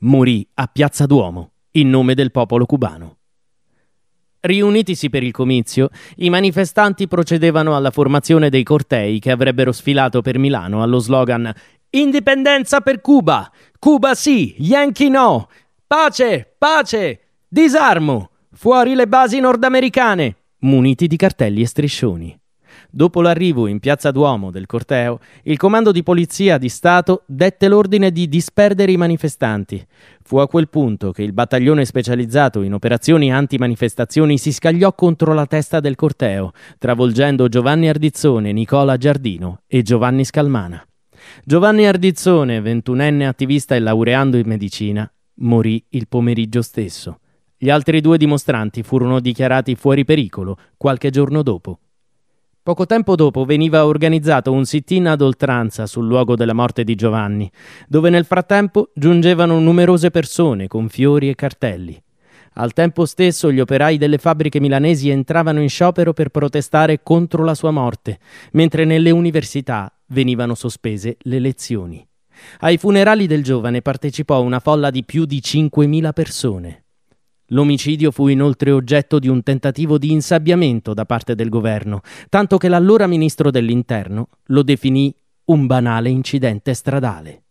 morì a Piazza Duomo in nome del popolo cubano. Riunitisi per il comizio, i manifestanti procedevano alla formazione dei cortei che avrebbero sfilato per Milano allo slogan Indipendenza per Cuba! Cuba sì, Yankee no! Pace! Pace! Disarmo! Fuori le basi nordamericane! muniti di cartelli e striscioni. Dopo l'arrivo in piazza Duomo del corteo, il comando di polizia di Stato dette l'ordine di disperdere i manifestanti. Fu a quel punto che il battaglione specializzato in operazioni antimanifestazioni si scagliò contro la testa del corteo, travolgendo Giovanni Ardizzone, Nicola Giardino e Giovanni Scalmana. Giovanni Ardizzone, ventunenne attivista e laureando in medicina, morì il pomeriggio stesso. Gli altri due dimostranti furono dichiarati fuori pericolo qualche giorno dopo. Poco tempo dopo veniva organizzato un sit-in ad oltranza sul luogo della morte di Giovanni, dove nel frattempo giungevano numerose persone con fiori e cartelli. Al tempo stesso gli operai delle fabbriche milanesi entravano in sciopero per protestare contro la sua morte, mentre nelle università venivano sospese le lezioni. Ai funerali del giovane partecipò una folla di più di 5.000 persone. L'omicidio fu inoltre oggetto di un tentativo di insabbiamento da parte del governo, tanto che l'allora ministro dell'Interno lo definì un banale incidente stradale.